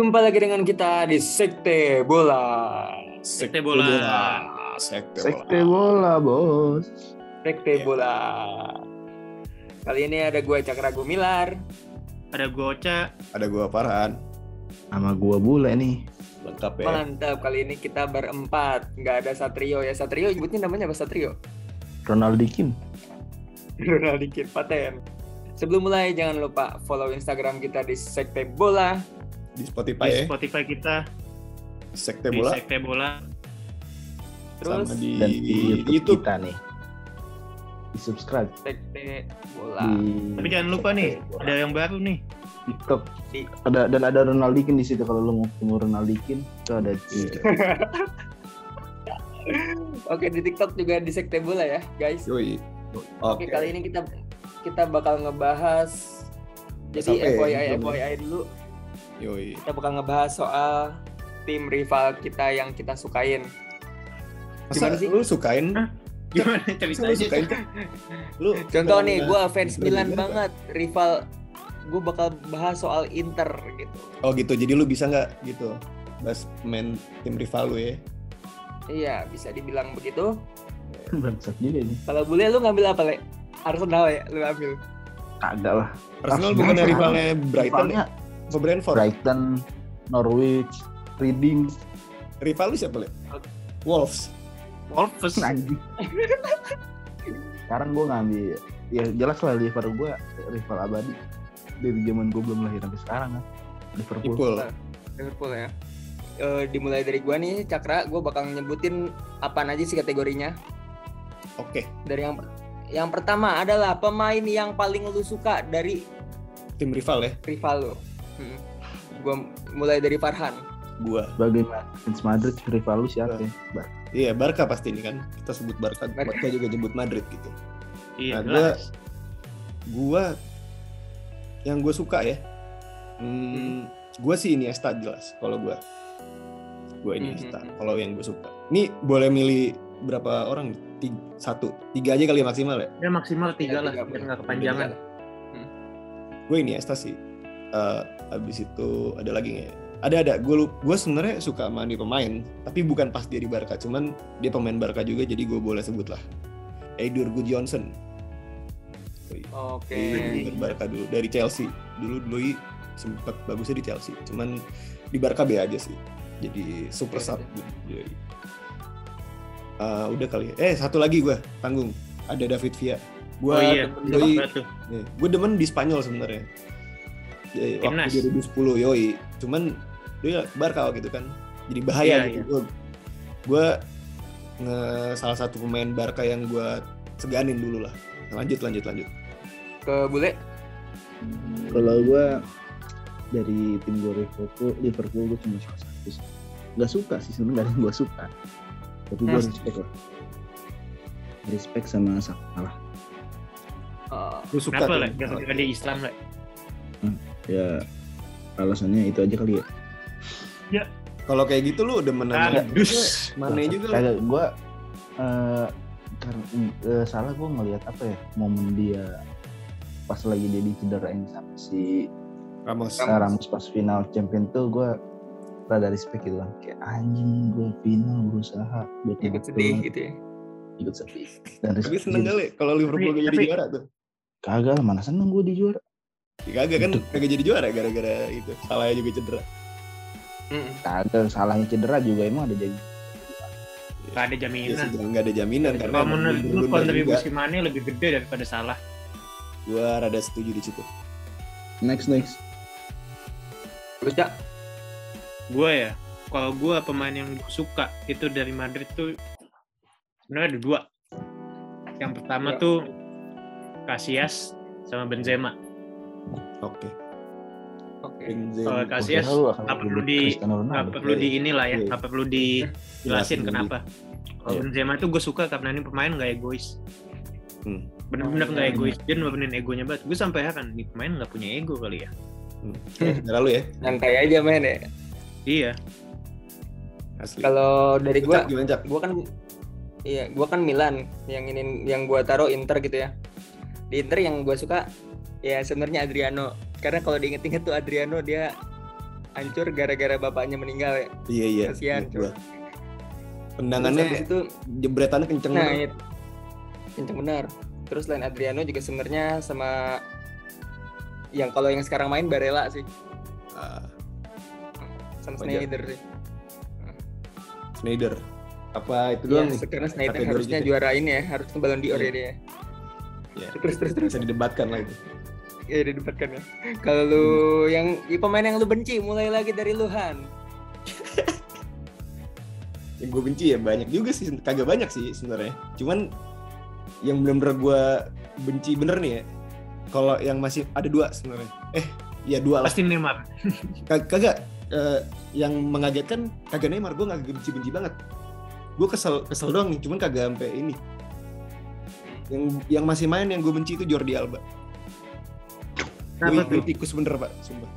Jumpa lagi dengan kita di Sekte Bola. Sekte bola. Sekte bola. Sekte bola, bos. Sekte. Bola. Kali ini ada gue Cakra Gumilar. Ada goca. Ada gua Farhan. Sama gua bule nih. Lengkap ya. Mantap, kali ini kita berempat. Nggak ada Satrio ya. Satrio nyebutnya namanya apa Satrio? Ronaldikin. Ronaldikin paten. Sebelum mulai jangan lupa follow Instagram kita di Sekte Bola. Di Spotify Di ya. Spotify kita. Sekte Di bola. Sekte bola. Terus Sama di, Dan di YouTube, YouTube. kita nih. Di subscribe. Sekte Bola. Di Tapi jangan lupa nih, Sekte Bola. ada yang baru nih. TikTok. Di- Ada dan ada Ronaldikin di situ kalau lu mau ketemu Ronaldikin itu ada di Oke di TikTok juga di Sekte Bola ya guys. Yoi. Oke Oke. kali ini kita kita bakal ngebahas jadi FYI? FYI dulu Yoi. kita bakal ngebahas soal tim rival kita yang kita sukain. Masa Gimana sih? lu sukain? Hah? Gimana Masa lu ceritanya? sukain kan? Lu Contoh nih, gue fans Milan banget, rival gue bakal bahas soal Inter gitu. Oh gitu. Jadi lu bisa nggak gitu? Bahas main tim rival lu ya. Iya bisa dibilang begitu. bangsat juga ini. Kalau boleh lu ngambil apa le? Arsenal ya, lu ambil. Kagak lah. Arsenal Arsenal bukan rivalnya Brighton ya? Rivalnya Apa Brentford? Brighton, Norwich, Reading, Rival lu siapa, Le? Wolves. Wolves. anjing. Sekarang gua ngambil ya jelas lah Liverpool gua rival abadi dari zaman gua belum lahir sampai sekarang kan. Liverpool. Liverpool. Liverpool ya. Eh, dimulai dari gua nih, Cakra, gue bakal nyebutin apa aja sih kategorinya. Oke. Dari yang yang pertama adalah pemain yang paling lu suka dari Tim rival ya. rival lu. Hmm. Gua mulai dari Farhan. Gua. Sebagai fans Madrid rival lu siapa ya? Bar- Iya, Barca pasti ini kan. Kita sebut Barca. Barca. Barca juga nyebut Madrid gitu. Iya, Nah, gua- gua yang gue suka ya hmm, gue sih Iniesta jelas kalau gue gue Iniesta Mhm. kalau yang gue suka ini boleh milih berapa orang tiga, satu tiga aja kali ya maksimal ya Ya maksimal tiga lah, tiga biar boleh. nggak kepanjangan. gue Iniesta sih Eh, habis itu ada lagi nggak ya? ada ada. Gue gue sebenarnya suka sama pemain tapi bukan pas dia di Barca. Cuman dia pemain Barca juga jadi gue boleh sebut lah. Eidur Gudjohnsen Oke. di Barca dulu dari Chelsea. Dulu dulu sempat bagusnya di Chelsea. Cuman di Barca B aja sih. Jadi super sub. Jadi Eh, udah kali ya. eh satu lagi gue tanggung. Ada David Villa. Gue Oh iya, demen doi gue demen di Spanyol sebenarnya Timnas. waktu 2010 yoi cuman dia Barca gitu kan jadi bahaya Iya, gitu gue gue nge salah satu pemain Barca yang gue seganin dulu lah lanjut lanjut lanjut Ke bule. Kalau gua dari tim gue Liverpool, Liverpool gue cuma suka satu sih. Nggak suka sih sebenarnya yang gue suka. Tapi gue Hmm. respect lah. Respect sama Salah. Eh, lu suka Kenapa tuh? lah? Gara-gara dia Islam lah. Ya alasannya itu aja kali ya. Kalau kayak gitu lu udah menang dus. Mane juga lu. Kagak gue eh karena eh, salah gue ngelihat apa ya momen dia pas lagi dia dicederain sama si Ramos. eh, Ramos pas final champion tuh gue rada respect gitu kan kayak anjing gue final berusaha buat ikut ngelakuin sedih gitu ya. ikut sedih dan Tapi respect seneng juga. kali kalau Liverpool jadi juara tuh. kagak lah mana seneng gue di juara Ya, kagak kan Betul. kagak jadi juara gara-gara itu. Salahnya juga cedera. Mm. kagak salahnya cedera juga emang ada jadi Gak ada Ya jaminan. sih nggak ada jaminan karena Kalau menurut juga. kontribusi mana lebih gede daripada salah. Gua rada setuju di situ. next next Terus Cak, Gue ya, kalau gue pemain yang gua suka itu dari Madrid tuh sebenarnya ada dua. Yang pertama Ya. tuh Casillas sama Benzema. Oke. Oke. Casillas nggak perlu di nggak perlu di inilah ya, Iya. nggak perlu dijelasin Jelasin kenapa. Kalau Iya. Benzema tuh gue suka karena ini pemain nggak egois. Hmm. Bener-bener nggak Hmm. egois. Dia nurunin egonya banget. Gue sampai heran, nih pemain nggak punya ego kali ya. Cedera lu ya. Santai aja main ya. Iya. Asli. Kalau dari gua Cak, gimana Cak? gua kan iya gua kan Milan yang ini yang gua taruh Inter gitu ya di Inter yang gua suka ya sebenarnya Adriano karena kalau diinget-inget tuh Adriano dia hancur gara-gara bapaknya meninggal ya. Iya iya. Kasihan, Tendangannya habis itu jebretannya kenceng nah banget. itu kenceng benar. Terus selain Adriano juga sebenarnya sama yang kalau yang sekarang main Barella sih Ah, sama. Snyder sih. Schneider. Apa itu Iya, doang nih? karena Snyder harusnya gitu. juara ini ya, harusnya Ballon d'Or Iya. ya dia. Iya. Terus terus terus. Bisa didebatkan lah itu. Ya didebatkan ya. Kalau lu yang ya, pemain yang lu benci mulai lagi dari Luhan. Yang gue benci ya banyak juga sih, kagak banyak sih sebenarnya. Cuman yang bener-bener gue benci bener nih ya. Kalau yang masih ada dua sebenarnya. Eh, ya dua lah. Pasti Neymar. Kag- Kagak. eh, yang mengagetkan kagak Neymar gue nggak benci-benci banget. Gue kesel kesel doang nih, cuman kagak sampai ini. Yang yang masih main yang gue benci itu Jordi Alba. Kenapa tuh? tikus bener pak, sumpah.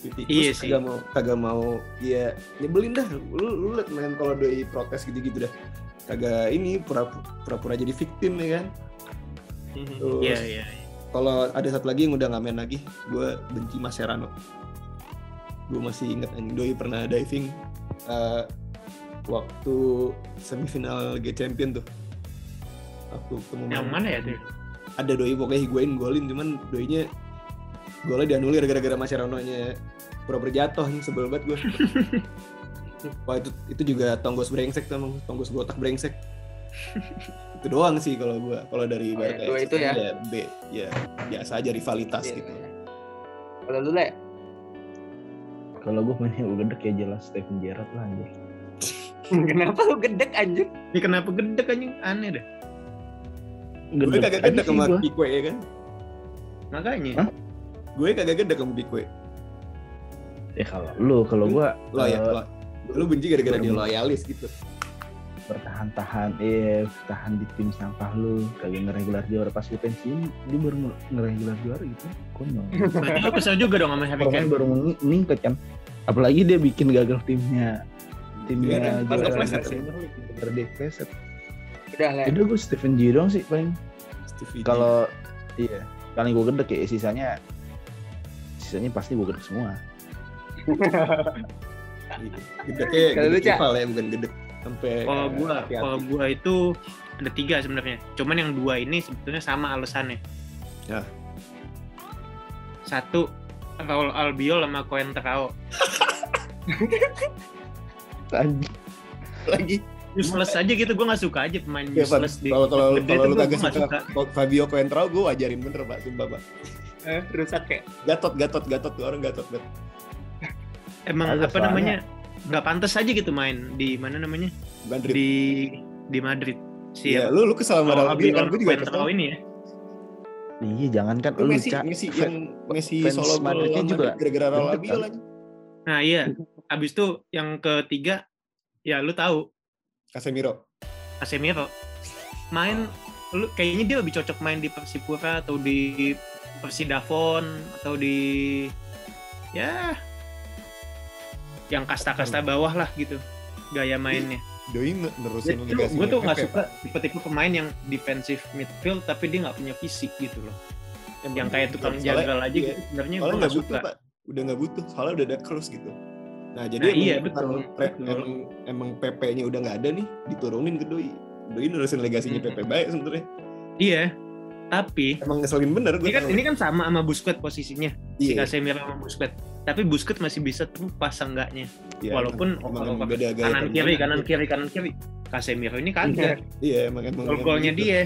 Tikus, Iya sih. Kagak mau, kagak mau, ya nyebelin dah. Lu, lu liat main kalau doi protes gitu-gitu dah. Kagak ini pura- pura-pura jadi victim ya kan. Terus Iya, iya. kalau ada satu lagi yang udah nggak main lagi, gue benci Mascherano. Gue masih inget anjing doi pernah diving eh, waktu semifinal Liga Champion tuh. Waktu pengumuman Yang mana ya tuh? ada doi pokoknya higuain golin cuman doinya golnya dianulir gara-gara Mascherano-nya pura-pura jatuh nih sebel banget gue Wah itu itu juga tonggos brengsek tuh emang tonggos botak brengsek itu doang sih kalau gue kalau dari Oh, ya, Barca dua itu ya? B ya biasa aja rivalitas Iya, gitu iya. Kalau lu le, Kalau gue mainnya udah gede ya jelas Steven Gerrard lah anjir. kenapa lu gedek anjir? Ini kenapa gede anjing aneh deh. gue kagak aja gede sih sama. Pique ya kan Makanya. Hah? Gue kagak gede sama Pique Ya kalau lu, kalau gue lo ya lo, lu benci gara-gara dia loyalis gitu. Bertahan-tahan, eh tahan di tim sampah lu, kagak ngeregular juara pas lu pensiun, dia baru nge- ngeregular juara gitu, konyol. Berarti lu kesel juga dong sama Harry Kane. baru meningkat kan, apalagi dia bikin gagal timnya, Iya, timnya juara League, Premier League kepleset. Udah le. Jadi gue Steven Giroud sih paling. Kalau iya. Paling gue gede ya sisanya sisanya pasti gue gede semua. Gede kayak Kalau lu, gede Cak? rival ya bukan gede sampai Kalau gua, kalau gua itu ada tiga sebenarnya. Cuman yang dua ini sebetulnya sama alasannya. Ya. Satu Raul Albiol sama Coentrao. Anjing. lagi Useless aja gitu, gua nggak suka aja pemain Ya, useless di kalau kalau kalau lu kagak suka Ko- Fabio Coentrao gue wajarin bener pak sumpah pak Eh, rusak ya. Gatot Gatot Gatot tuh orang Gatot banget Emang Ada apa soalnya. namanya? nggak pantas aja gitu main di mana namanya? Madrid Di di Madrid. Si Iya, lu lu kesal sama Raul Albiol kan gue juga kesel ini ya. Iya jangan kan Lu Messi Cak. Messi yang Messi fans solo Madridnya lawan juga Madrid gara-gara kan? aja Nah iya, abis itu yang ketiga ya lu tahu Casemiro Casemiro main lu kayaknya dia lebih cocok main di Persipura atau di Persidafon atau di ya yang kasta-kasta bawah lah gitu gaya mainnya. Doi ne- nerusin legasinya Gue tuh nggak suka tipe-tipe pemain yang defensive midfield tapi dia nggak punya fisik gitu loh. Pak. Yang kayak tukang Soalnya- jagal aja iya. gitu sebenarnya gue nggak butuh suka. pak udah nggak butuh soalnya udah ada Kroos gitu nah jadi Nah, emang, iya, emang- betul, re- betul. emang emang PP-nya udah nggak ada nih diturunin ke Doi Doi nerusin legasinya Mhm. PP baik sebenarnya Iya, tapi emang ngeselin bener gue ini kan ini kan sama sama Busquets posisinya si iya, Casemiro sama Busquets. Tapi Busquets masih bisa terlepas enggaknya. iya, Walaupun emang, emang beda gaya kanan kiri permainan. kanan kiri kanan kiri. Casemiro ini kagak. Iya. Emang emang gol-golnya gitu. dia.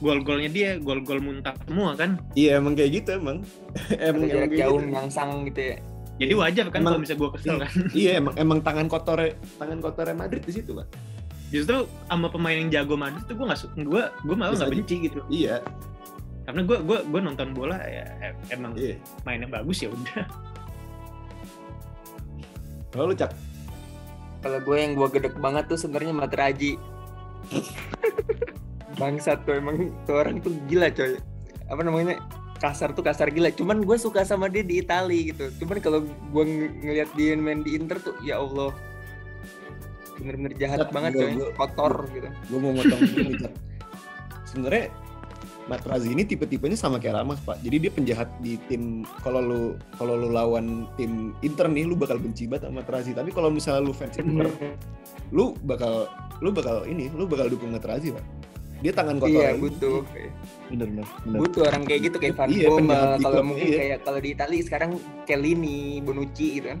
Gol-golnya dia gol-gol muntah semua kan. Iya emang kayak gitu emang. Emang, Ada jarak emang kayak jauh gitu. nyangsang gitu ya. jadi wajar kan Emang- kalau bisa gua kesel kan. iya emang emang tangan kotor tangan kotornya Madrid di situ pak. Justru sama pemain yang jago Madrid tuh gua nggak suka gua gua malah nggak benci gitu. Iya karena gua gua gua nonton bola ya em- emang iya mainnya bagus ya udah kalau lu cak Kalau gue yang gue gedek banget tuh sebenarnya Matraji. Bangsat tuh emang tuh orang tuh gila coy. Apa namanya? Kasar tuh kasar gila. Cuman gue suka sama dia di Itali gitu. Cuman kalau gue ng- ngeliat dia main di Inter tuh ya Allah. Bener-bener jahat Cak, banget coy. Kotor gitu. gue mau motong ini cak sebenarnya Matrazi ini tipe-tipenya sama kayak Ramos pak. Jadi dia penjahat di tim. Kalau lu kalau lu lawan tim Inter nih, lu bakal benci banget sama Matrazi. Tapi kalau misalnya lu fans Inter, lu bakal lu bakal ini, lu bakal dukung Matrazi pak. Dia tangan kotor. iya butuh Bener bener. bener. butuh orang kayak gitu kayak Van Iya, Bommel kalau mungkin iya. kayak kalau di Itali sekarang Kellini Bonucci gitu kan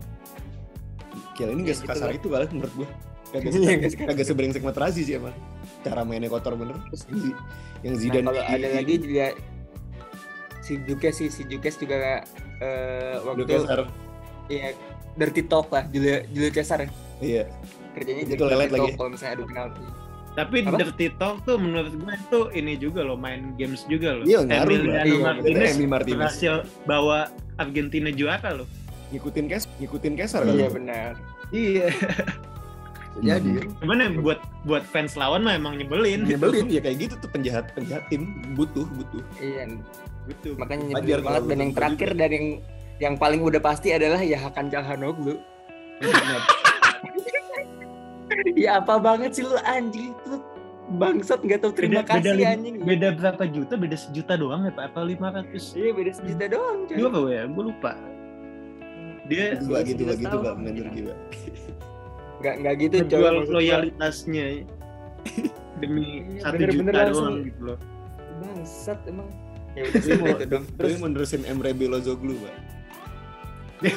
Kiel ini Ya, gak gitu sekasar lah. itu kali menurut gua. Kagak kagak sebrengsek Matrazi sih emang. Cara mainnya kotor bener. Terus yang, yang Zidane nah, kalau di- ada lagi juga si Jukes sih si Jukes juga eh, waktu Cesar. iya dirty talk lah Julio Julio Cesar Iya. kerjanya Itu jadi lelet lagi. kalau misalnya adu penalti Tapi Apa? Dirty Talk tuh menurut gue itu ini juga loh, main games juga loh. Iya, ngaruh. Emiliano Iya, Martinez Emi Martinez. berhasil bawa Argentina juara loh. Ngikutin kes, ngikutin Kesar kan. iya benar Iya. Jadi Cuman ya buat buat fans lawan mah emang nyebelin. nyebelin ya kayak gitu tuh penjahat penjahat tim butuh butuh. iya Betul. makanya nyebelin banget dan yang nonton terakhir juga. dan yang yang paling udah pasti adalah ya Hakan Calhanoglu ya apa banget sih lu anjing itu bangsat nggak tahu terima Beda, beda, kasih lim- anjing beda berapa juta? Beda sejuta doang ya Pak? Apa 500? iya beda sejuta doang coy. Dua apa ya? Gue lupa. Dia Gila gitu 19 gitu tahun. menur gila. Nggak nggak gitu gua. loyalitasnya demi satu juta langsung. doang gitu loh. bangsat emang ya udah sih dong Terus mau nerusin Emre Belozoglu, Pak.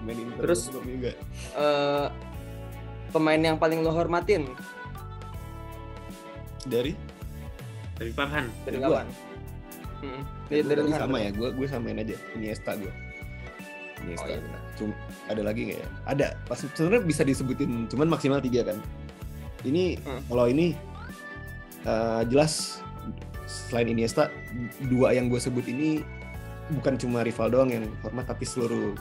Main Inter Terus- juga. eh, pemain yang paling lo hormatin Dari Dari Farhan. dari Dari gua. lawan Mm-mm. dari dari sama ya, gue gue samain aja Iniesta gue. Oh Iniesta. iya benar Cuma ada lagi nggak ya? Ada. Pas sebenarnya bisa disebutin, cuman maksimal tiga kan. Ini Hmm. kalau ini eh, jelas selain Iniesta, dua yang gue sebut ini bukan cuma rival doang yang hormat, tapi seluruh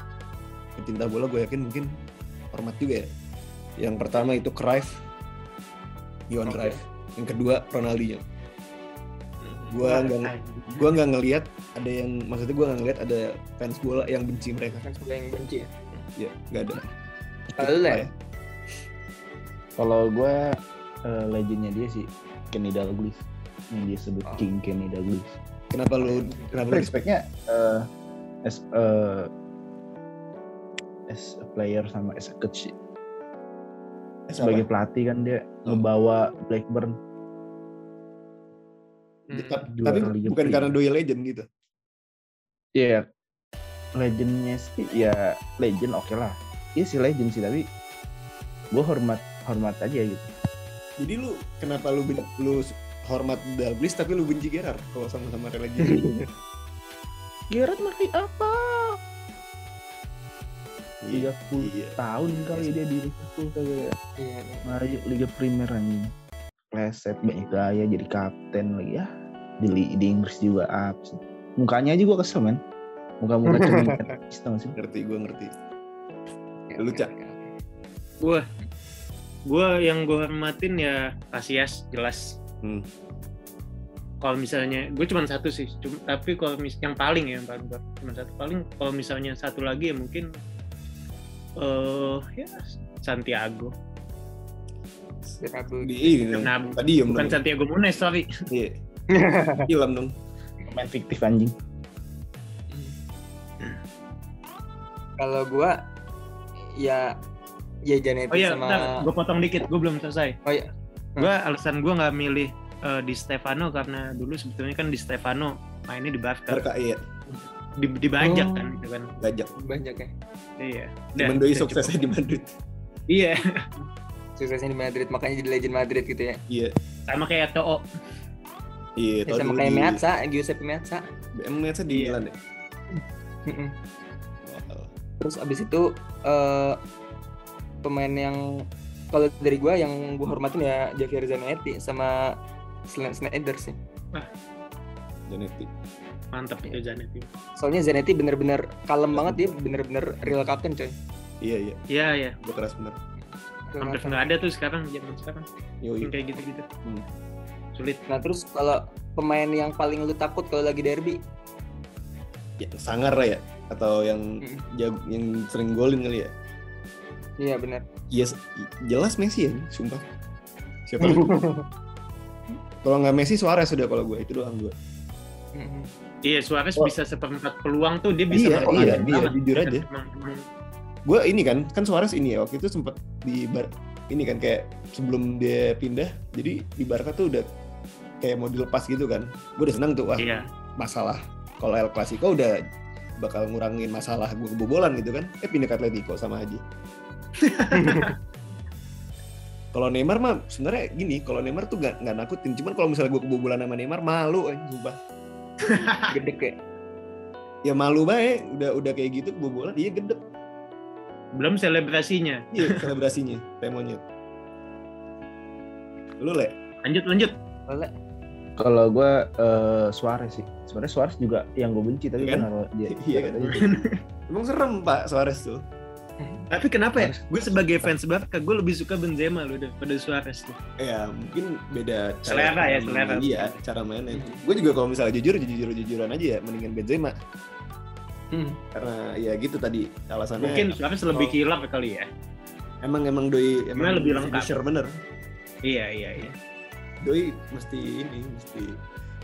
pecinta bola gue yakin mungkin hormat juga ya. Yang pertama itu Cruyff, Johan Oke. Cruyff. Yang kedua Ronaldinho. Gue Wah, nggak gue nggak ngelihat ada yang maksudnya gue nggak ngelihat ada fans bola yang benci mereka. kan sebelah yang benci ya Ya, nggak ada. Kalau ya? Kalau gue eh, legendnya dia sih Kenny Dalglish yang dia sebut Oh. King Kenny Dalglish. Kenapa lu kenapa lu respect? Respectnya eh, as eh, as a player sama as a coach sih. sebagai pelatih kan dia Oh. ngebawa Blackburn Hmm. Tapi bukan karena doi legend gitu. Iya, legendnya sih ya legend oke lah. Iya sih legend sih tapi gue hormat hormat aja gitu. Jadi lu kenapa lu ben- lu hormat Dalglish tapi lu benci Gerrard kalau sama-sama legend? Gerard masih apa? Iya. 30 Iya. tahun kali dia di Liverpool kagak Iya, iya. maju Liga Premier anjing. Pleset banyak gaya jadi kapten lagi ya. Di, di Inggris juga abis. Mukanya aja gue kesel men. Muka-muka cermin gak sih? Ngerti gue ngerti. Lu, Cak. Gue gue yang gue hormatin ya Casillas jelas. Hmm. Kalau misalnya gue cuma satu sih, cuma, tapi kalau mis yang paling ya yang paling gua- cuma satu paling kalau misalnya satu lagi ya mungkin eh ya Santiago. Bernabeu. Di. Bernabeu. Tadi ya Bukan Santiago Munes, sorry. Iya. Ilham dong. Main fiktif anjing. Kalau gua ya ya Janetti Oh iya, sama gue potong dikit, gue belum selesai. Oh iya. Gue alasan gue nggak milih eh, di Stefano karena dulu sebetulnya kan di Stefano mainnya di Barca, Barca iya. di, dibajak Oh. kan gitu kan. Gajak. banyak ya. Iya. Dan- doi dan suksesnya di Madrid. Iya, Suksesnya di Madrid makanya jadi legend Madrid gitu ya. Iya. sama kayak To'o. Iya, Ya, tahun sama kayak di- Meazza, Giuseppe Meazza. Emang Meazza di Iya. Milan ya? Wow. Terus abis itu eh pemain yang kalau dari gua yang gua hormatin ya Javier Zanetti sama Slen- Sneijder sih. Zanetti. Mantap Iya. ya Zanetti. Soalnya Zanetti bener-bener kalem banget dia bener-bener real captain coy. Iya, iya. Iya, iya. Gue keras bener. Hampir nggak ada tuh sekarang zaman sekarang Yoi. kayak gitu-gitu. Hmm. Sulit. Nah terus kalau pemain yang paling lu takut kalau lagi derby Ya, sangar lah ya atau yang Mm. jago, yang sering golin kali ya. Iya benar. Yes, jelas Messi ya, sumpah. Siapa lagi? Kalau nggak Messi Suarez sudah kalau gue itu doang gue. Mm-mm. Iya, Suarez Wah. bisa seperempat peluang tuh dia bisa Iya, iya, iya, jujur aja. Emang- emang- Gue ini kan kan Suarez ini ya waktu itu sempat di bar ini kan kayak sebelum dia pindah jadi di Barca tuh udah kayak mau dilepas gitu kan. Gue udah senang tuh wah Iya. masalah kalau El Clasico udah bakal ngurangin masalah gue kebobolan gitu kan. Eh pindah ke Atletico sama aja. kalau Neymar mah sebenarnya gini, kalau Neymar tuh gak, nggak nakutin. Cuman kalau misalnya gue kebobolan sama Neymar malu, eh, sumpah. Gede kayak. Ya malu bae, udah udah kayak gitu kebobolan, iya gede. Belum selebrasinya. Iya selebrasinya, kayak monyet. Lu le, Lanjut, lanjut. Oleh. Kalau gue eh, Suarez sih. Sebenarnya Suarez juga yang gue benci tapi Iya kan? naruh dia. Iya kan? emang serem pak Suarez tuh. Tapi kenapa ya? Gue sebagai fans Barca, gue lebih suka Benzema loh daripada Suarez tuh. Ya mungkin beda Selera ya, selera. Iya, cara mainnya. Gue juga kalau misalnya jujur, jujur jujuran aja ya, mendingan Benzema. Hmm. Karena ya gitu tadi alasannya. Mungkin Suarez lebih Oh. kilap kali ya. emang emang doi emang Emang lebih lengkap. finisher bener. Iya, iya, iya. Doi mesti ini mesti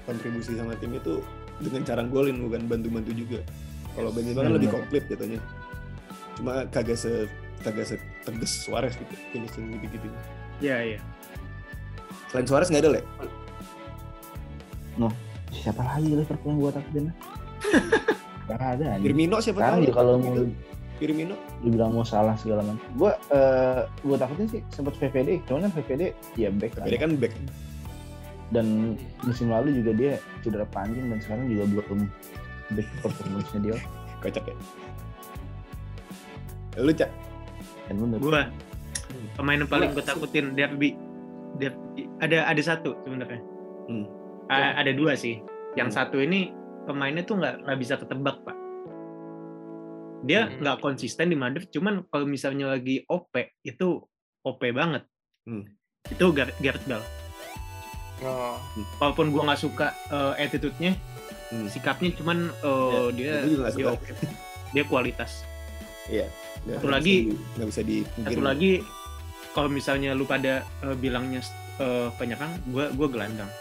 kontribusi sama tim itu dengan cara golin bukan bantu-bantu juga. Kalau Benzema kan Hmm. lebih komplit jatuhnya. Cuma kagak se kagak se tegas Suarez gitu finishing gitu-gitu. Iya, iya. Selain Suarez nggak ada le? Siapa lagi Liverpool yang gue takutin? Gak ada. Firmino siapa Sekarang tahu? kalau mau. Firmino dibilang mau salah segala macam. Gue eh gue takutin sih sempat VVD, cuman kan VVD ya back kan. Beda kan back. Dan musim lalu juga dia cedera panjang dan sekarang juga belum back performance-nya dia. Kocak ya. Lu cak. Dan bener. Gue pemain yang paling Gua- gue takutin derby. derby. Ada ada satu sebenarnya. Hmm. A- ada dua sih. Yang Hmm. satu ini pemainnya tuh nggak nggak bisa ketebak pak. Dia Hmm. nggak konsisten di Madrid, cuman kalau misalnya lagi OP itu OP banget. Hmm. Itu Gar- Gareth Bale. Oh. Walaupun gua nggak suka eh, attitude-nya, Hmm. sikapnya, cuman dia Gue juga nggak dia, suka. oke. dia kualitas. Iya. Satu lagi- di- nggak bisa dipungkiri. Satu lagi, kalau misalnya lu pada eh, bilangnya eh, penyerang, gua gua gelandang.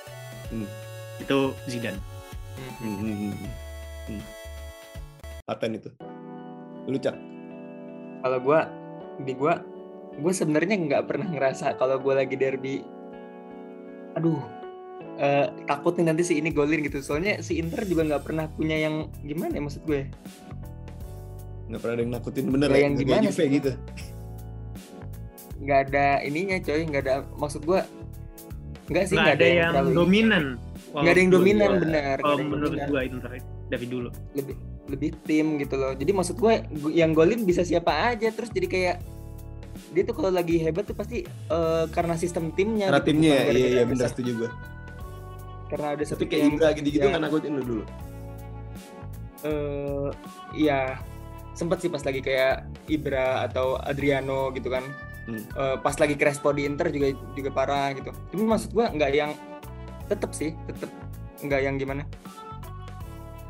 Hmm. Itu Zidane. Hmm. Hmm, hmm, hmm, hmm. Paten itu. Lu cak. Kalau gua di gua gue sebenarnya nggak pernah ngerasa kalau gue lagi derby aduh eh, takut nih nanti si ini golin gitu soalnya si Inter juga nggak pernah punya yang gimana ya maksud gue Nggak pernah ada yang nakutin bener Ya, ya. yang gimana sih? gitu. nggak ada ininya coy nggak ada maksud gue nggak sih Nggak ada yang terlalu ini. Dominan. nggak ada yang dominan gua- benar Kalau menurut dominan. gua Inter dari dulu. lebih lebih tim gitu loh jadi maksud gue gu- yang golin bisa siapa aja terus jadi kayak dia tuh kalau lagi hebat tuh pasti eh, karena sistem timnya Karena gitu, timnya bukan iya iya satu- setuju gue. karena ada satu Tapi kayak yang Ibra gitu-gitu ya. nggak nakutin lu dulu. eh iya sempat sih pas lagi kayak Ibra atau Adriano gitu kan Hmm. Eh, pas lagi Crespo di Inter juga juga parah gitu tapi maksud gua nggak yang tetep sih tetep nggak yang gimana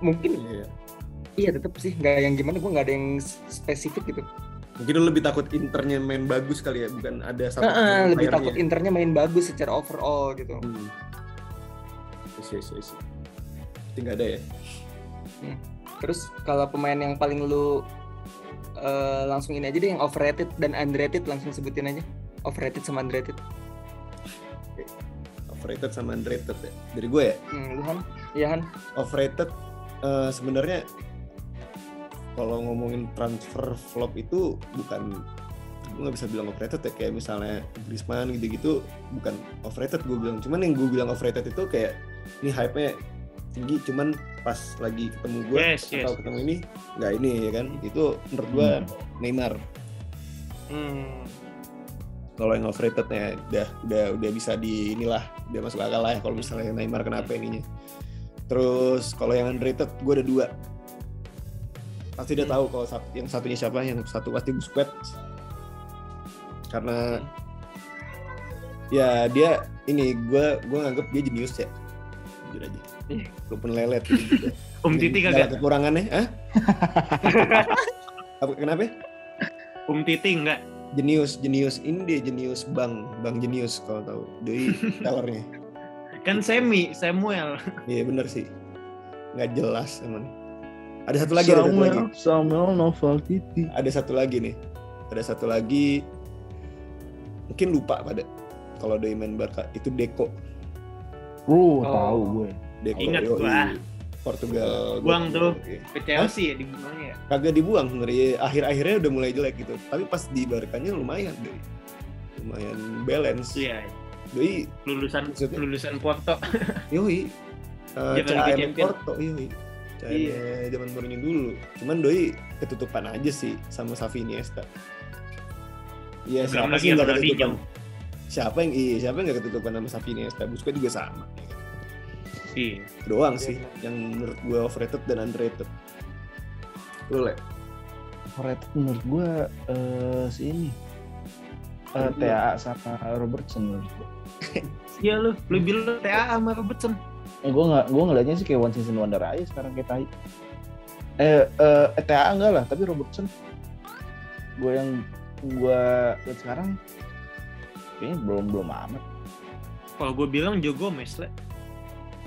mungkin Iya. iya tetep sih nggak yang gimana gua nggak ada yang spesifik gitu Mungkin lu lebih takut internya main bagus kali ya, bukan ada satu. Pemain lebih playernya. takut Internya main bagus secara overall gitu Hmm. Yes, yes. Berarti nggak ada ya? terus kalau pemain yang paling lu eh, langsung ini aja deh yang overrated dan underrated langsung sebutin aja overrated sama underrated Overrated sama underrated ya. Dari gue ya, hmm, lu Han. Iya Han. Overrated eh, sebenarnya kalau ngomongin transfer flop itu bukan gue nggak bisa bilang overrated ya. Kayak misalnya Griezmann gitu-gitu bukan overrated gue bilang. Cuman yang gue bilang overrated itu kayak ini hype-nya tinggi cuman pas lagi ketemu gue Yes, yes. atau ketemu ini nggak ini ya kan? Itu menurut gue Neymar. Hmm. Kalau yang overrated ya udah udah udah bisa di inilah udah masuk akal lah ya kalau misalnya Neymar kenapa ininya terus kalau yang underrated gue ada dua pasti dia Hmm. tahu kalau yang satunya siapa yang satu pasti Busquets karena ya dia ini gue gue nganggep dia jenius ya jujur aja Ih. walaupun lelet gitu Um Titi kagak? kekurangannya ah apa kenapa Um Titi enggak? Jenius jenius ini dia jenius bang bang jenius kalau tahu dari tellernya Kan Semi, Samuel. Iya bener sih. Nggak jelas emang. Ada satu lagi, ada satu lagi. Samuel, Samuel Novel Titi. Ada satu lagi nih. Ada satu lagi. Mungkin lupa pada kalau doi main Barca itu Deco. Bro, Oh. tahu gue. Deco Ingat yoi. Portugal. Buang tuh. Ke Chelsea ya di ya? Kagak dibuang sebenarnya. Akhir-akhirnya udah mulai jelek gitu. Tapi pas di Barkanya lumayan doi. Lumayan balance. Iya, Doi lulusan Maksudnya? lulusan Porto. Yoi. Uh, CAM. Porto, yoi. CAM Iya. zaman Mourinho dulu. Cuman doi ketutupan aja sih sama Xavi Iniesta. Iya, siapa lagi sih nggak ketutupan? Siapa yang iya, siapa yang nggak ketutupan sama Xavi Iniesta? Busquets juga sama. Iya. Doang sih yang menurut gue overrated dan underrated. Lu Le? Overrated menurut gue eh, si ini. Eh, Menurut lu? TAA sama Robertson menurut gue. Iya lu, lu bilang TA sama Robertson. Eh, gue nggak gue ngeliatnya sih kayak one season wonder aja sekarang kayak tai. Eh, eh, eh, TAA enggak lah, tapi Robertson gue yang gue lihat sekarang kayaknya belum belum amat. Kalau gue bilang Joe Gomez lah.